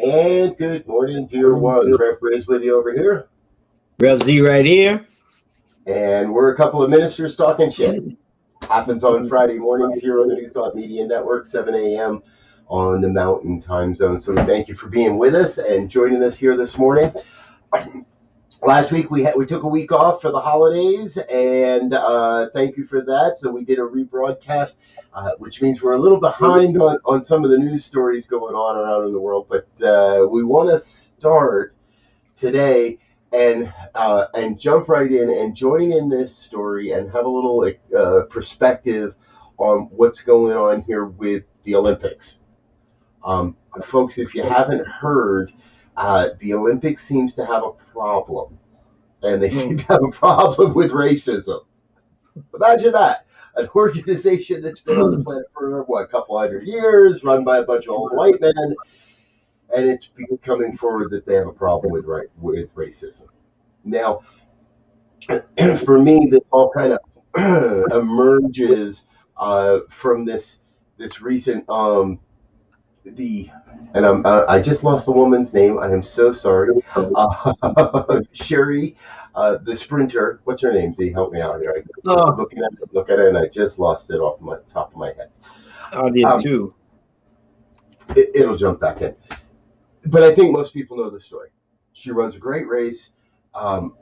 And good morning, dear ones. Rev Briz with you over here. Rev Z right here. And we're a couple of ministers talking shit. Happens on Friday mornings here on the New Thought Media Network, 7 a.m. on the Mountain Time Zone. So we thank you for being with us and joining us here this morning. Last week we had we took a week off for the holidays, and uh, thank you for that. So we did a rebroadcast, uh, which means we're a little behind on, on some of the news stories going on around in the world. But uh, we want to start today and uh, and jump right in and join in this story and have a little uh, perspective on what's going on here with the Olympics. Um, folks, if you haven't heard, uh, the Olympics seems to have a problem, and they seem to have a problem with racism. Imagine that. An organization that's been on the planet for what, a couple hundred years, run by a bunch of old white men, and it's coming forward that they have a problem with right with racism. Now, for me, this all kind of emerges uh, from this this recent um, the and I'm uh, I just lost the woman's name. I am so sorry. Uh, Sherry, uh, the sprinter. What's her name? Z, help me out here. I Oh. looking at it, look at it, and I just lost it off my top of my head. I did Um, too. it, it'll jump back in. But I think most people know the story. She runs a great race. Um,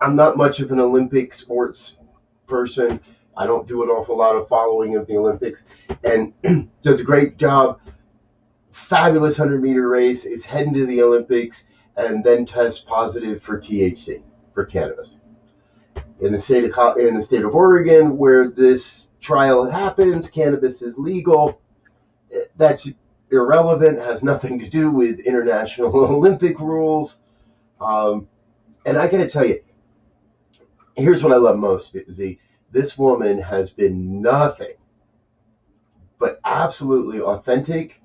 I'm not much of an Olympic sports person. I don't do an awful lot of following of the Olympics, and does a great job. Fabulous 100 meter race. Is heading to the Olympics, and then tests positive for THC for cannabis. In the state of in the state of Oregon, where this trial happens, cannabis is legal that's irrelevant, has nothing to do with international Olympic rules. Um, and I got to tell you, here's what I love most, Z. This woman has been nothing but absolutely authentic,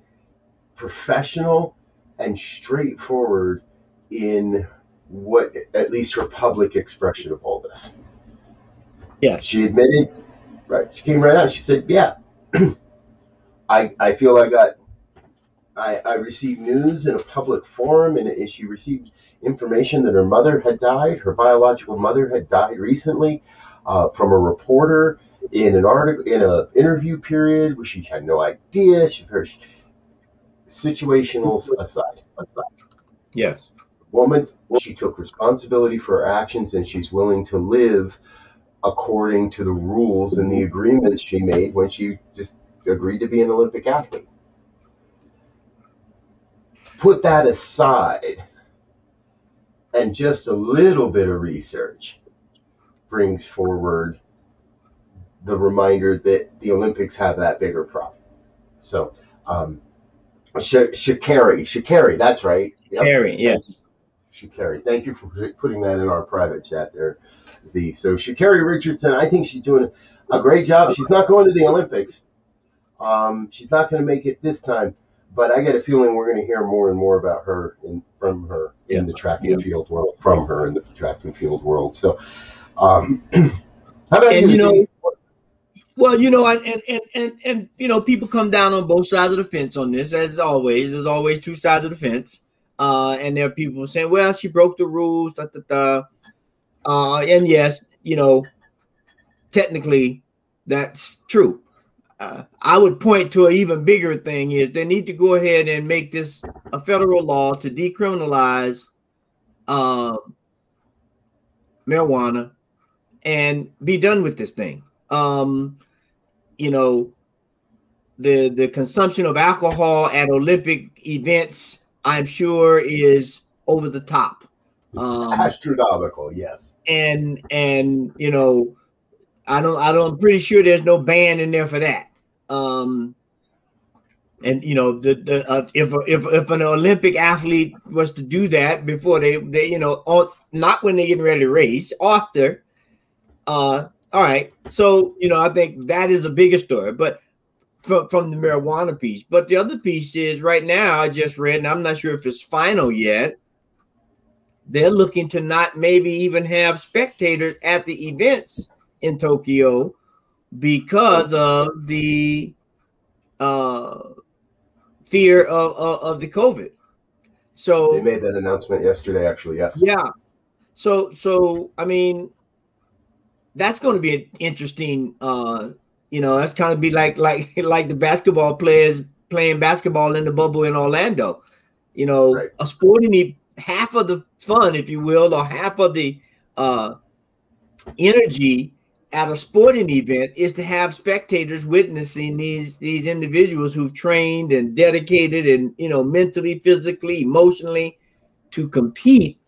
professional, and straightforward in what at least her public expression of all this. Yes. She admitted, right? She came right out. She said, "Yeah, I I feel I got I I received news in a public forum, and she received information that her mother had died. Her biological mother had died recently uh, from a reporter in an article in a interview period where she had no idea. She very situational aside. aside Yes. woman she took responsibility for her actions and she's willing to live according to the rules and the agreements she made when she just agreed to be an olympic athlete put that aside and just a little bit of research brings forward the reminder that the olympics have that bigger problem so um Sh- Sha'Carri, Sha'Carri, that's right. Yep. Carrie, yes. Sha'Carri. Thank you for putting that in our private chat there, Z. So Sha'Carri Richardson, I think she's doing a great job. She's not going to the Olympics. Um, she's not going to make it this time, but I get a feeling we're going to hear more and more about her in, from her in the track and field world. From her in the track and field world. So, um, how about And you? know? Well, you know, and, and and and and you know, people come down on both sides of the fence on this, as always. There's always two sides of the fence. Uh, and there are people saying, "Well, she broke the rules." Da, da, da. Uh, and yes, you know, technically, that's true. Uh, I would point to an even bigger thing: is they need to go ahead and make this a federal law to decriminalize um, marijuana and be done with this thing. Um, you know, the the consumption of alcohol at Olympic events, I'm sure, is over the top. Um, Astronomical, yes. and and you know, I don't I don't I'm pretty sure there's no ban in there for that. Um, and you know the the uh, if if if an Olympic athlete was to do that before they they you know on, not when they're getting ready to race after, uh, all right. So you know I think that is a bigger story, but from from the marijuana piece. But the other piece is right now I just read, and I'm not sure if it's final yet. They're looking to not maybe even have spectators at the events in Tokyo because of the uh fear of, of, of the COVID. So they made that announcement yesterday, actually. Yes. Yeah. So so I mean, that's going to be an interesting. uh You know, that's kind of be like like like the basketball players playing basketball in the bubble in Orlando. You know, right. a sporting half of the fun, if you will, or half of the uh energy at a sporting event is to have spectators witnessing these these individuals who've trained and dedicated and you know mentally physically emotionally to compete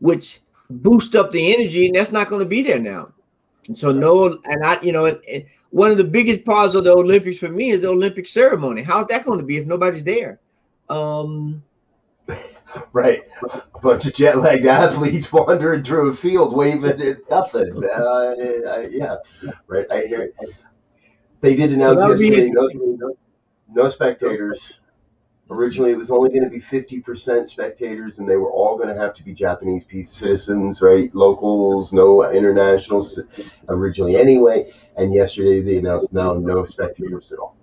which boost up the energy and that's not going to be there now and so no and i you know and one of the biggest parts of the olympics for me is the olympic ceremony how's that going to be if nobody's there um right? A bunch of jet lagged athletes wandering through a field waving at nothing. Uh, yeah, right. I hear. They did announce so yesterday no, no spectators. Originally, it was only going to be 50% spectators, and they were all going to have to be Japanese citizens, right? Locals, no internationals originally, anyway. And yesterday, they announced now no spectators at all.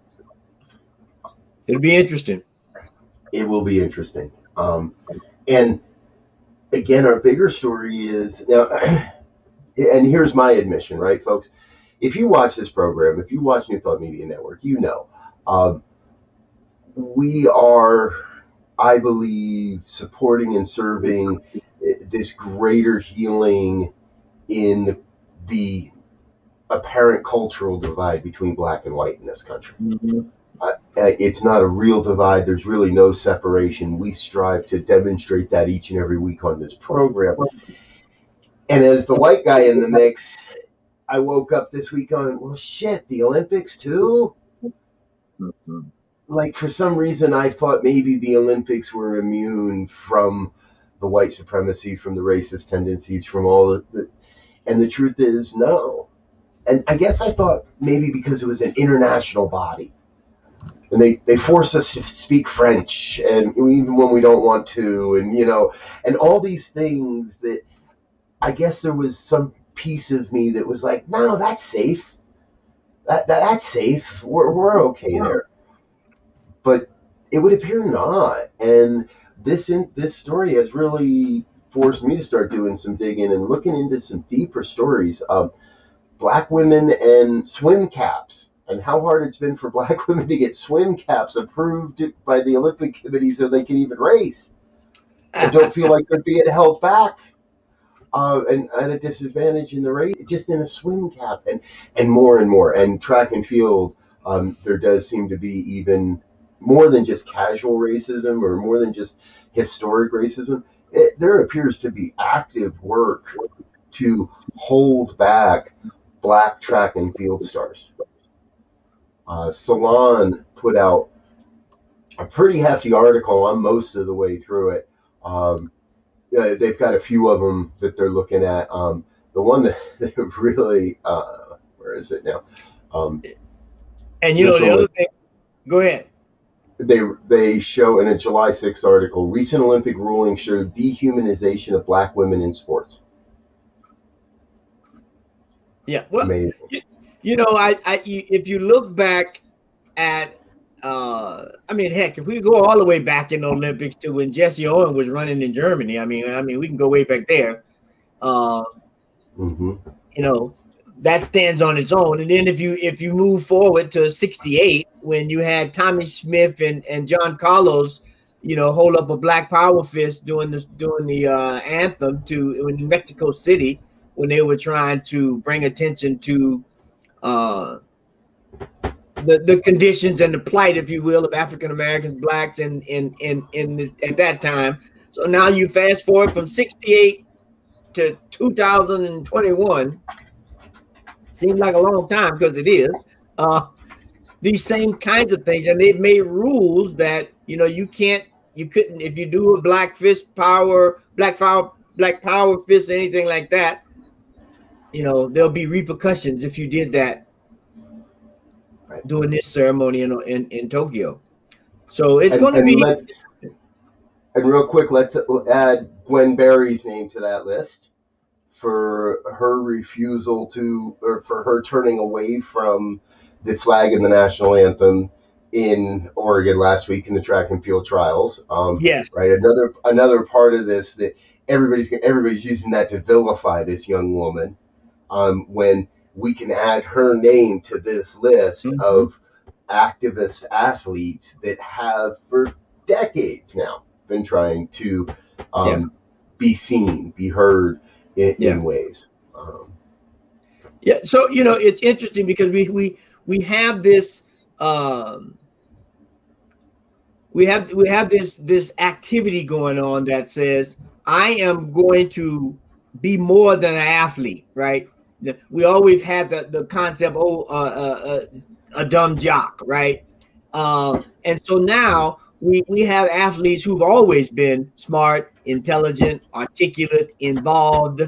It'll be interesting. It will be interesting. Um, and again, our bigger story is now, and here's my admission, right, folks? If you watch this program, if you watch New Thought Media Network, you know um, we are, I believe, supporting and serving this greater healing in the apparent cultural divide between black and white in this country. Mm-hmm. Uh, it's not a real divide. There's really no separation. We strive to demonstrate that each and every week on this program. And as the white guy in the mix, I woke up this week going, well, shit, the Olympics too? Mm-hmm. Like, for some reason, I thought maybe the Olympics were immune from the white supremacy, from the racist tendencies, from all of the. And the truth is, no. And I guess I thought maybe because it was an international body and they, they force us to speak French, and even when we don't want to, and you know, and all these things that I guess there was some piece of me that was like, no, that's safe. That, that that's safe. We're we're okay there. But it would appear not, and this in, this story has really forced me to start doing some digging and looking into some deeper stories. of black women and swim caps and how hard it's been for black women to get swim caps approved by the Olympic Committee so they can even race and don't feel like they're being held back uh, and at a disadvantage in the race, just in a swim cap and, and more and more. And track and field, um, there does seem to be even more than just casual racism or more than just historic racism. It, there appears to be active work to hold back black track and field stars. Uh, Salon put out a pretty hefty article. I'm most of the way through it. Um, yeah, they've got a few of them that they're looking at. Um, the one that really, uh, where is it now? Um, and you know the other thing. Go ahead. They they show in a July 6th article, recent Olympic ruling showed dehumanization of black women in sports. Yeah, well, Amazing. You know, I, I if you look back at uh I mean heck, if we go all the way back in the Olympics to when Jesse Owens was running in Germany, I mean, I mean we can go way back there. Uh mm-hmm. you know, that stands on its own. And then if you if you move forward to 68, when you had Tommie Smith and, and John Carlos, you know, hold up a black power fist doing this doing the uh anthem to in Mexico City when they were trying to bring attention to uh, the the conditions and the plight, if you will, of African Americans, blacks, in in in in the, at that time. So now you fast forward from '68 to 2021 seems like a long time because it is. Uh, these same kinds of things, and they've made rules that you know you can't, you couldn't if you do a black fist power, black power, black power fist, anything like that. You know there'll be repercussions if you did that right. during this ceremony in in, in Tokyo. So it's going to be. And real quick, let's add Gwen Berry's name to that list for her refusal to, or for her turning away from the flag and the national anthem in Oregon last week in the track and field trials. Um, yes. Right. Another another part of this that everybody's everybody's using that to vilify this young woman. Um, when we can add her name to this list mm-hmm. of activist athletes that have for decades now been trying to um, yeah. be seen, be heard in, yeah. in ways. Um, yeah. So you know, it's interesting because we we we have this. Um, we have we have this this activity going on that says I am going to be more than an athlete, right? We always had the, the concept, oh, uh, uh, uh, a dumb jock, right? Uh, and so now we, we have athletes who've always been smart, intelligent, articulate, involved.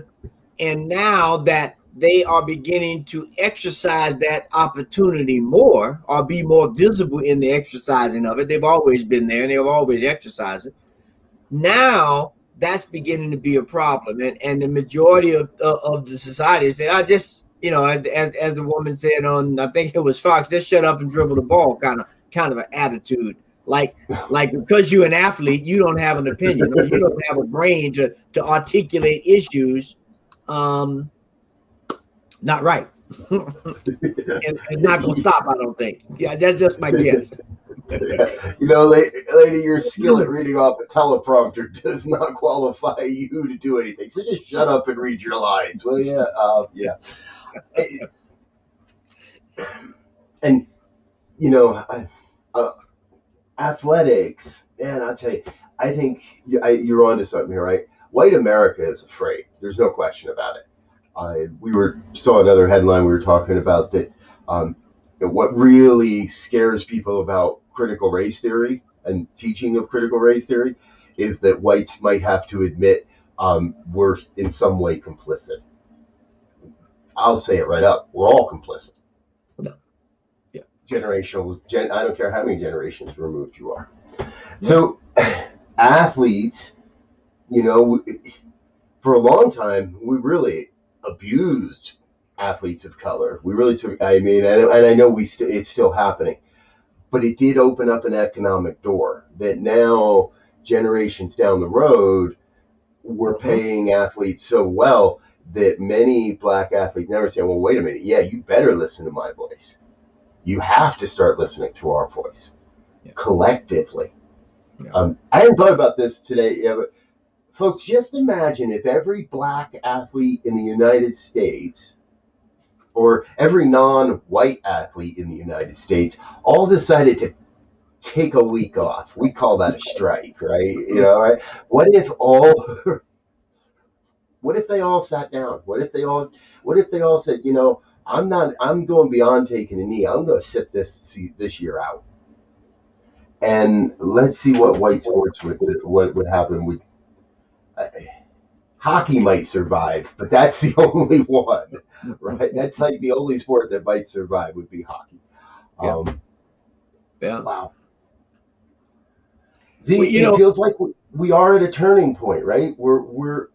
And now that they are beginning to exercise that opportunity more or be more visible in the exercising of it, they've always been there and they've always exercised it. Now that's beginning to be a problem. And, and the majority of, of the society say, I just, you know, as, as the woman said on, I think it was Fox, just shut up and dribble the ball kind of kind of an attitude. Like, like because you're an athlete, you don't have an opinion or you don't have a brain to to articulate issues. Um, not right. and, and, not gonna stop, I don't think. Yeah, that's just my guess. you know, lady, your skill at reading off a teleprompter does not qualify you to do anything. So just shut up and read your lines. Well, yeah, uh, yeah. And you know, uh, athletics, man, I'll tell you, I think you're onto something here, right? White America is afraid. There's no question about it. Uh, we were saw another headline we were talking about that. Um, what really scares people about critical race theory and teaching of critical race theory is that whites might have to admit um, we're in some way complicit. I'll say it right up: we're all complicit generational gen, I don't care how many generations removed you are. So athletes, you know, for a long time we really abused athletes of color. We really took. I mean, and, and I know we st- it's still happening, but it did open up an economic door that now generations down the road we're mm-hmm. paying athletes so well that many black athletes never say, "Well, wait a minute, yeah, you better listen to my voice." You have to start listening to our voice yeah. collectively. Yeah. Um, I hadn't thought about this today, yeah, but folks, just imagine if every black athlete in the United States or every non-white athlete in the United States all decided to take a week off. We call that a strike, right? You know, right? What if all what if they all sat down? What if they all what if they all said, you know, I'm not. I'm going beyond taking a knee. I'm going to sit this see, this year out, and let's see what white sports would what would happen with. Uh, hockey might survive, but that's the only one, right? That's like the only sport that might survive would be hockey. Yeah. Um, yeah. Wow. See, well, it know, feels like we, we are at a turning point, right? We're we're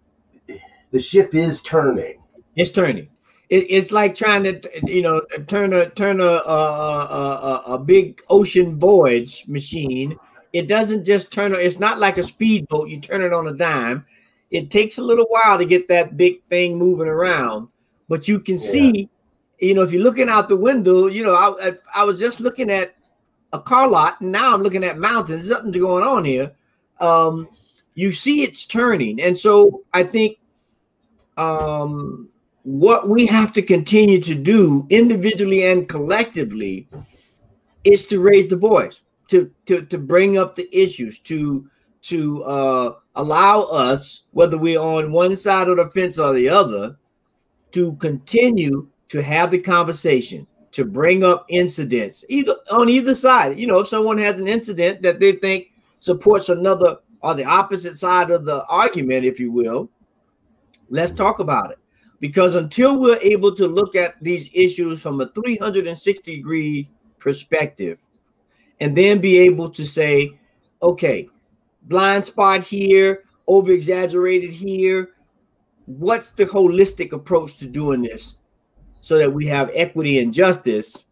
the ship is turning. It's turning it, it's like trying to you know turn a turn a a, a, a big ocean voyage machine. It doesn't just turn. It's not like a speedboat. You turn it on a dime. It takes a little while to get that big thing moving around, but you can yeah. see. You know, if you're looking out the window, you know, I, I was just looking at a car lot, and now I'm looking at mountains. Something's going on here. Um, you see it's turning, and so I think um, what we have to continue to do individually and collectively is to raise the voice to to to bring up the issues to to uh, allow us, whether we're on one side of the fence or the other, to continue to have the conversation, to bring up incidents, either on either side. You know, if someone has an incident that they think supports another or the opposite side of the argument, if you will, let's talk about it. Because until we're able to look at these issues from a 360 degree perspective, and then be able to say, okay, blind spot here, over exaggerated here. What's the holistic approach to doing this so that we have equity and justice?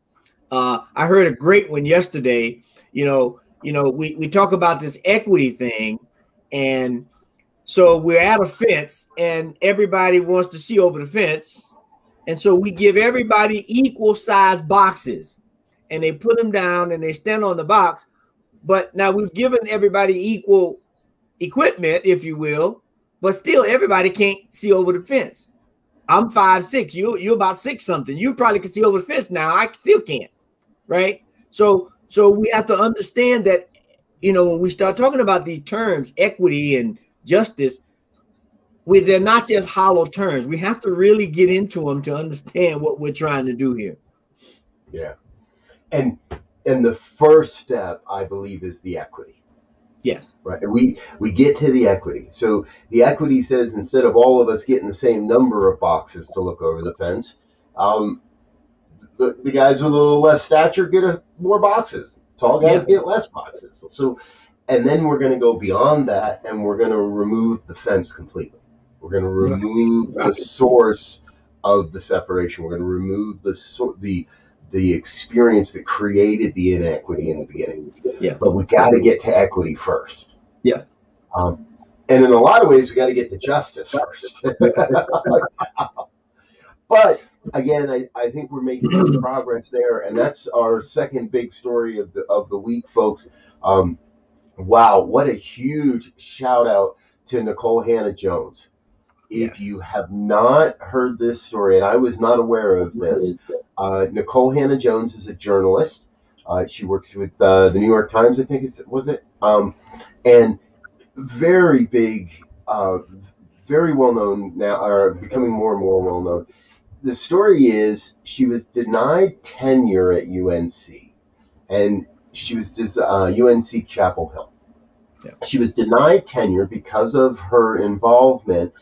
Uh, I heard a great one yesterday. You know, you know, we, we talk about this equity thing, and so we're at a fence, and everybody wants to see over the fence. And so we give everybody equal size boxes and they put them down and they stand on the box. But now we've given everybody equal equipment, if you will, but still everybody can't see over the fence. I'm five six. You you're about six something. You probably can see over the fence now. I still can't, right? So so we have to understand that you know when we start talking about these terms, equity and justice, we they're not just hollow terms. We have to really get into them to understand what we're trying to do here. Yeah. And and the first step i believe is the equity. Yes. Right. We we get to the equity. So the equity says instead of all of us getting the same number of boxes to look over the fence um, the, the guys with a little less stature get a, more boxes. Tall guys yeah. get less boxes. So and then we're going to go beyond that and we're going to remove the fence completely we're going to remove right. the source of the separation we're going to remove the so, the the experience that created the inequity in the beginning. Yeah. But we got to get to equity first. Yeah. Um, and in a lot of ways, we got to get to justice first. but again, I, I think we're making some progress there, and that's our second big story of the of the week, folks. Um, wow, what a huge shout out to Nikole Hannah-Jones. If yes. you have not heard this story, and I was not aware of this, uh, Nikole Hannah-Jones is a journalist. Uh, she works with uh, the New York Times, I think is was it, um, and very big, uh, very well known now, or becoming more and more well known. The story is she was denied tenure at UNC, and she was UNC uh, UNC Chapel Hill. Yeah. She was denied tenure because of her involvement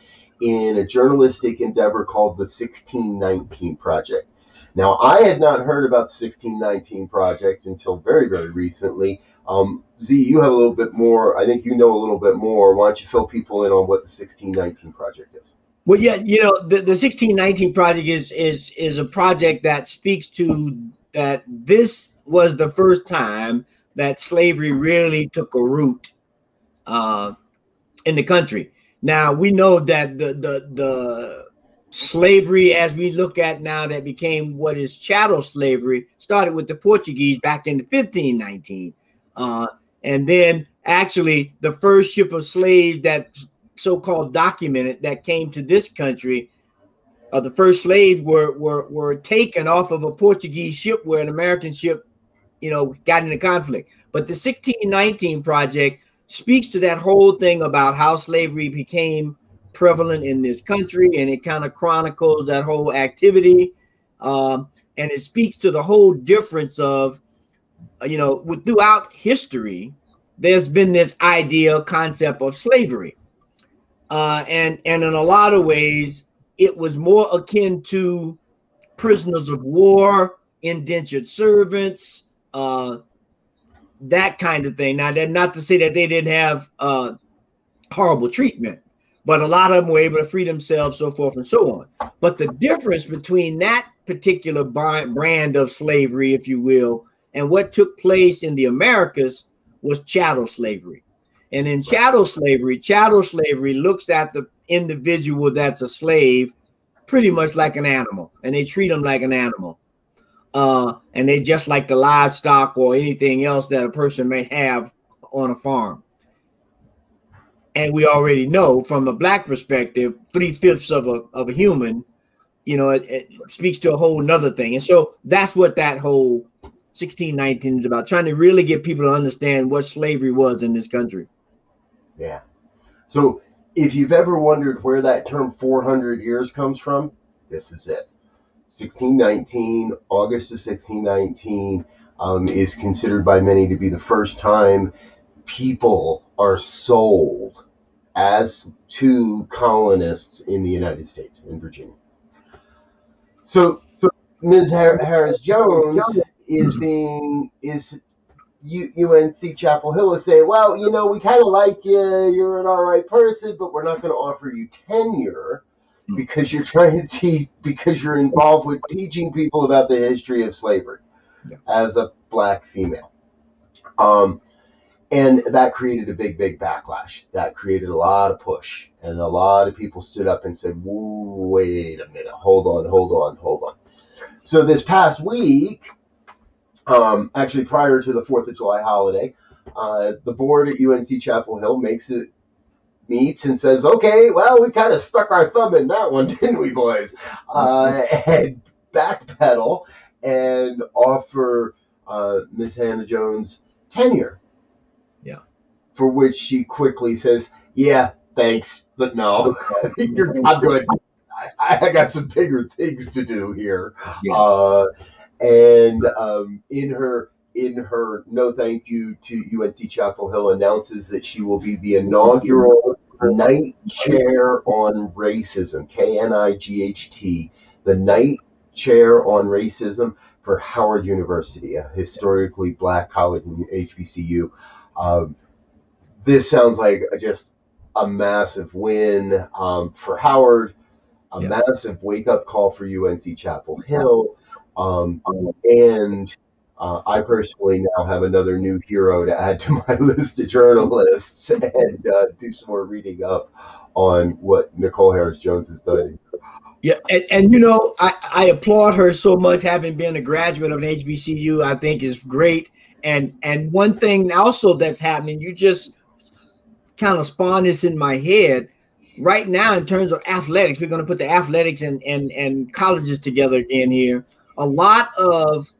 in a journalistic endeavor called the 1619 Project. Now, I had not heard about the 1619 project until very, very recently. Um, Z, you have a little bit more. I think you know a little bit more. Why don't you fill people in on what the 1619 project is? Well, yeah, you know, the, the 1619 project is is is a project that speaks to that this was the first time that slavery really took a root uh, in the country. Now we know that the the the slavery as we look at now that became what is chattel slavery started with the Portuguese back in 1519. Uh, and then actually the first ship of slaves that so-called documented that came to this country, uh, the first slaves were, were, were taken off of a Portuguese ship where an American ship, you know, got into conflict. But the 1619 project speaks to that whole thing about how slavery became prevalent in this country, and it kind of chronicles that whole activity. Um, and it speaks to the whole difference of, uh, you know, with, throughout history, there's been this idea, concept of slavery, uh, and and in a lot of ways, it was more akin to prisoners of war, indentured servants, uh, that kind of thing. Now, that not to say that they didn't have uh, horrible treatment, but a lot of them were able to free themselves, so forth and so on. But the difference between that particular brand of slavery, if you will, and what took place in the Americas was chattel slavery. And in chattel slavery, chattel slavery looks at the individual that's a slave pretty much like an animal, and they treat them like an animal. Uh, and they just like the livestock or anything else that a person may have on a farm. And we already know from a black perspective, three fifths of a of a human, you know, it, it speaks to a whole nother thing. And so that's what that whole 1619 is about, trying to really get people to understand what slavery was in this country. Yeah. So if you've ever wondered where that term 400 years comes from, this is it. 1619, August of 1619, um, is considered by many to be the first time people are sold as to colonists in the United States, in Virginia. So, so Ms. Harris Jones is being is UNC Chapel Hill is saying, well, you know, we kind of like you, you're an all right person, but we're not going to offer you tenure hmm. because you're trying to teach because you're involved with teaching people about the history of slavery yeah. as a black female. Um, and that created a big, big backlash. That created a lot of push, and a lot of people stood up and said, "Wait a minute, hold on, hold on, hold on." So this past week, um, actually prior to the Fourth of July holiday, uh, the board at UNC Chapel Hill makes it meets and says, "Okay, well, we kind of stuck our thumb in that one, didn't we, boys?" Uh, and backpedal and offer uh, Miss Hannah Jones tenure. Yeah. For which she quickly says, "Yeah, thanks, but no, I'm good. I, I, got some bigger things to do here." Yeah. Uh, and um, in her in her no thank you to UNC Chapel Hill announces that she will be the inaugural Knight Chair on Racism, K N I G H T, the Knight Chair on Racism for Howard University, a historically black college in HBCU. Um, this sounds like just a massive win um, for Howard, a yeah. massive wake up call for UNC Chapel Hill. Um, and uh, I personally now have another new hero to add to my list of journalists and uh, do some more reading up on what Nikole Harris Jones has done. Yeah, and, and you know, I, I applaud her so much having been a graduate of an HBCU. I think is great. And and one thing also that's happening, you just kind of spawn this in my head right now in terms of athletics. We're going to put the athletics and and and colleges together in here a lot of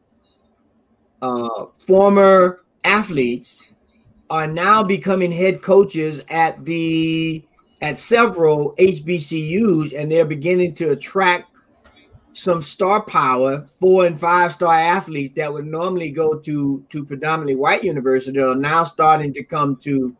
uh, former athletes are now becoming head coaches at the at several HBCUs, and they're beginning to attract some star power, four and five star athletes that would normally go to to predominantly white universities are now starting to come to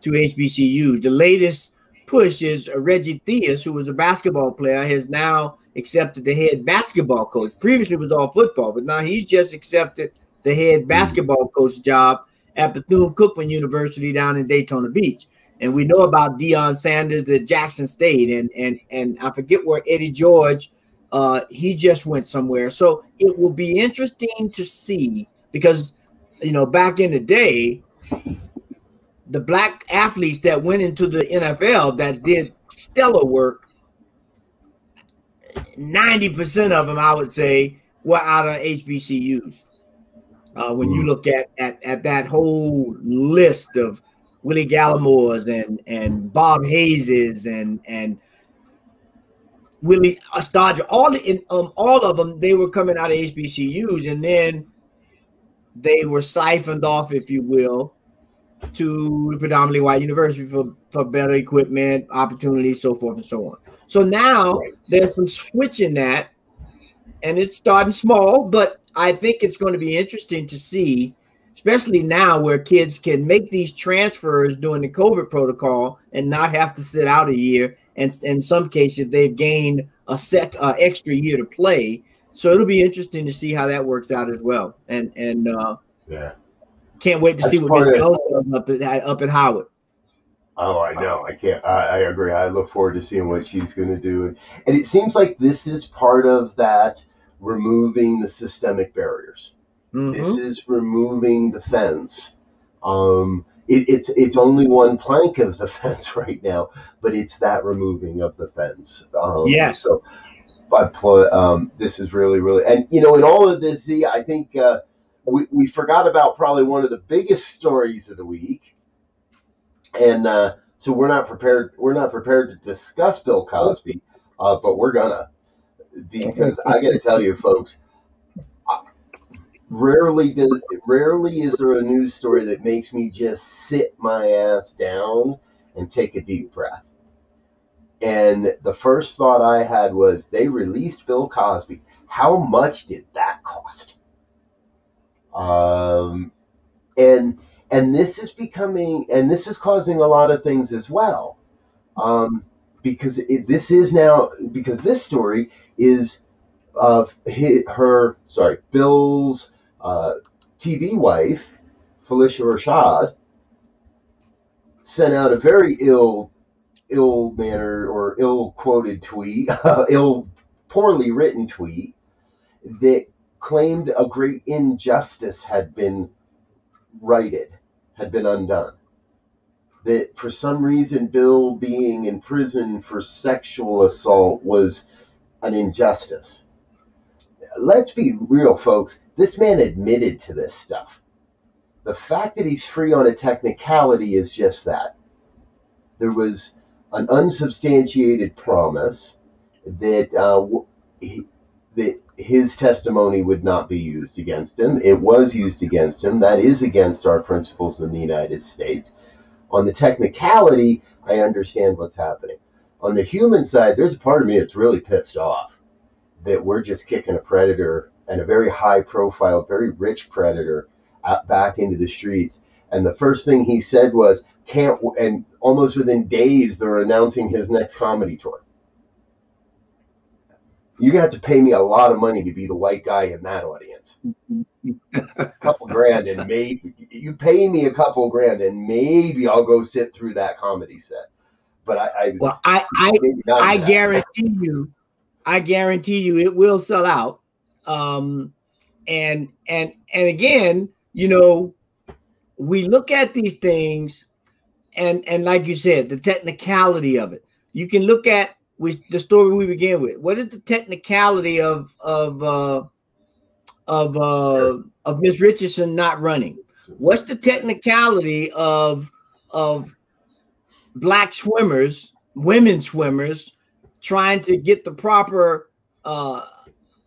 to HBCU. The latest push is Reggie Theus, who was a basketball player, has now accepted the head basketball coach. Previously, was all football, but now he's just accepted the head basketball coach job at Bethune Cookman University down in Daytona Beach. And we know about Deion Sanders at Jackson State, and and and I forget where Eddie George, uh, he just went somewhere. So it will be interesting to see because you know back in the day, the black athletes that went into the NFL that did stellar work 90% of them, I would say, were out of HBCUs. Uh, when you mm. look at, at at that whole list of Willie Galimores and and Bob Hayeses and and Willie Dodger, all in um, all of them, they were coming out of HBCUs, and then they were siphoned off, if you will, to predominantly white university for, for better equipment, opportunities, so forth and so on. So now there's some switching that, and it's starting small, but I think it's going to be interesting to see, especially now where kids can make these transfers during the COVID protocol and not have to sit out a year. And in some cases, they've gained a sec uh, extra year to play. So it'll be interesting to see how that works out as well. And and uh, yeah, can't wait to That's see what Miss Jones does up at up at Howard. Oh, I know. I can't. I, I agree. I look forward to seeing what she's going to do. And it seems like this is part of that removing the systemic barriers. Mm-hmm. This is removing the fence. Um, it, it's it's only one plank of the fence right now, but it's that removing of the fence. Um, yes. So, but um, this is really, really, and you know, in all of this, Z, I think uh, we we forgot about probably one of the biggest stories of the week and uh, so we're not prepared. We're not prepared to discuss Bill Cosby, uh, but we're gonna because I got to tell you, folks, rarely does rarely is there a news story that makes me just sit my ass down and take a deep breath. And the first thought I had was they released Bill Cosby. How much did that cost? Um, and and this is becoming and this is causing a lot of things as well. Um, because it, this is now because this story is of his, her sorry Bill's uh, TV wife Phylicia Rashad sent out a very ill ill mannered or ill quoted tweet, ill poorly written tweet that claimed a great injustice had been righted, had been undone that for some reason Bill being in prison for sexual assault was an injustice. Let's be real, folks. This man admitted to this stuff. The fact that he's free on a technicality is just that. There was an unsubstantiated promise that uh, he, that his testimony would not be used against him. It was used against him. That is against our principles in the United States. On the technicality, I understand what's happening. On the human side, there's a part of me that's really pissed off that we're just kicking a predator and a very high profile, very rich predator back into the streets. And the first thing he said was, can't, and almost within days, they're announcing his next comedy tour. You're to have to pay me a lot of money to be the white guy in that audience. a couple grand, and maybe you pay me a couple grand, and maybe I'll go sit through that comedy set. But I, I well, I, I, I guarantee you, I guarantee you, it will sell out. Um, and and and again, you know, we look at these things, and and like you said, the technicality of it. You can look at with the story we began with. What is the technicality of of uh, of uh, of Miss Richardson not running? What's the technicality of of black swimmers, women swimmers, trying to get the proper uh,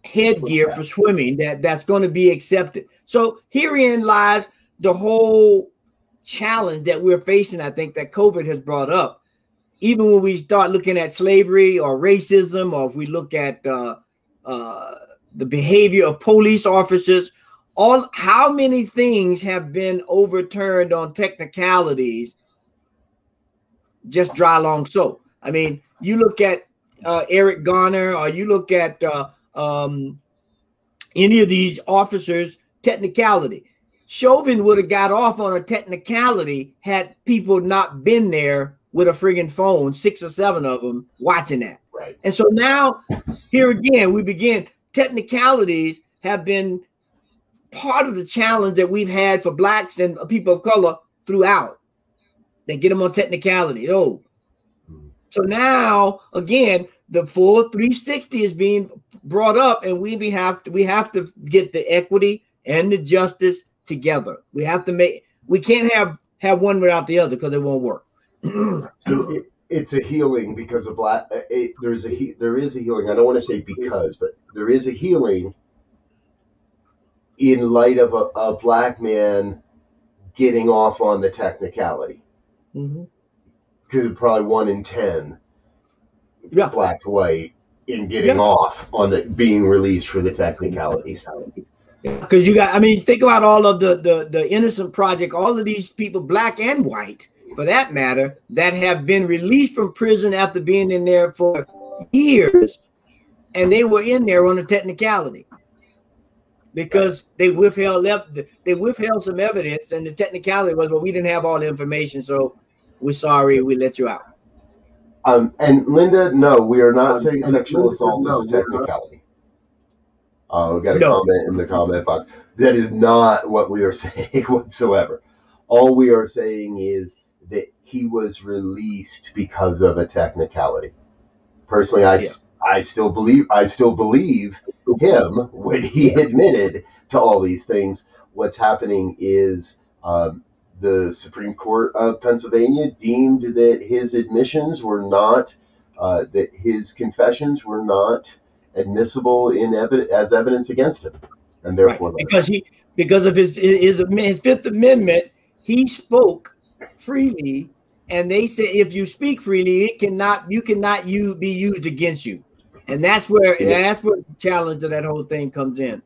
headgear for swimming that that's going to be accepted? So herein lies the whole challenge that we're facing. I think that COVID has brought up even when we start looking at slavery or racism, or if we look at uh, uh, the behavior of police officers, all how many things have been overturned on technicalities just dry long soap. i mean you look at uh, eric garner or you look at uh, um, any of these officers technicality chauvin would have got off on a technicality had people not been there with a friggin' phone, six or seven of them watching that. Right. And so now, here again, we begin. Technicalities have been part of the challenge that we've had for blacks and people of color throughout. They get them on technicality. Oh, so now again, the full 360 is being brought up, and we be have to we have to get the equity and the justice together. We have to make we can't have have one without the other because it won't work it, it's a healing because of black. Uh, it, there's a there is a healing. I don't want to say because, but there is a healing in light of a, a black man getting off on the technicality. Mm-hmm. Because probably one in ten, yeah. black to white, in getting yeah. off on the being released for the technicalities. Because you got, I mean, think about all of the the the innocent project, all of these people, black and white, for that matter, that have been released from prison after being in there for years, and they were in there on a technicality because they withheld left they withheld some evidence, and the technicality was, well, we didn't have all the information, so we're sorry, we let you out. Um, and Linda, no, we are not um, saying sexual assault is a technicality. Uh, we got a no. comment in the comment box. That is not what we are saying whatsoever. All we are saying is that he was released because of a technicality. Personally, I, yeah. I still believe I still believe him when he admitted to all these things. What's happening is um, the Supreme Court of Pennsylvania deemed that his admissions were not uh, that his confessions were not admissible in evidence as evidence against him. and therefore right. because he because of his, his his Fifth Amendment, he spoke freely, and they said if you speak freely, it cannot you cannot you be used against you, and that's where yeah. that's where the challenge of that whole thing comes in.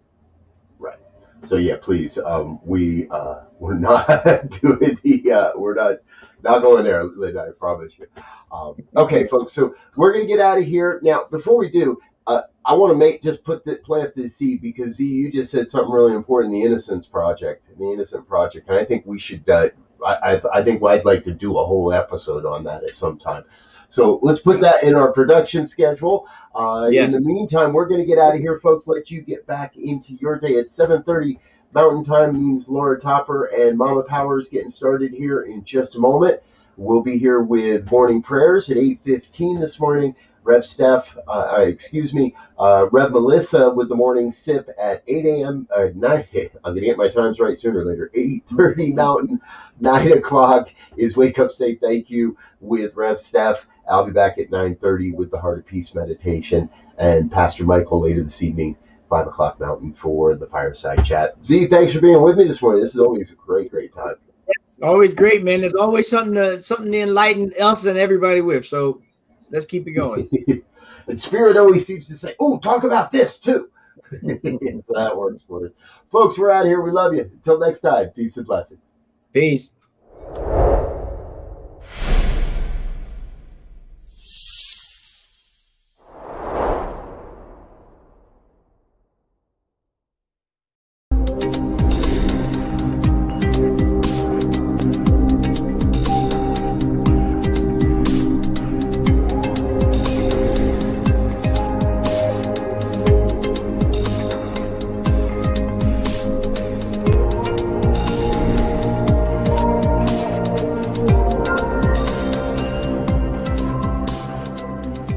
Right. So yeah, please, um, we uh, we're not doing the uh, we're not not going there, Linda. I promise you. Um, okay, folks. So we're gonna get out of here now. Before we do, uh, I want to make just put the plant the seed because Z, you just said something really important. The Innocence Project, the Innocent Project, and I think we should. Uh, I, I think I'd like to do a whole episode on that at some time. So let's put that in our production schedule. Uh, yes. In the meantime, we're going to get out of here, folks. Let you get back into your day at 7:30 Mountain Time. Means Laura Topper and Mama Powers getting started here in just a moment. We'll be here with morning prayers at 8:15 this morning. Rev Steph, uh, uh, excuse me, uh, Rev Melissa with the morning sip at 8 a.m. Uh, 9, I'm going to get my times right sooner or later. 8.30 Mountain, 9 o'clock is Wake Up Say Thank You with Rev Steph. I'll be back at 9.30 with the Heart of Peace meditation and Pastor Michael later this evening, 5 o'clock Mountain for the fireside chat. Z, thanks for being with me this morning. This is always a great, great time. Always great, man. There's always something to something to enlighten us and everybody with. So let's keep it going. and Spirit always seems to say, "Oh, talk about this too." that works for us, folks. We're out of here. We love you. Until next time, peace and blessings. Peace.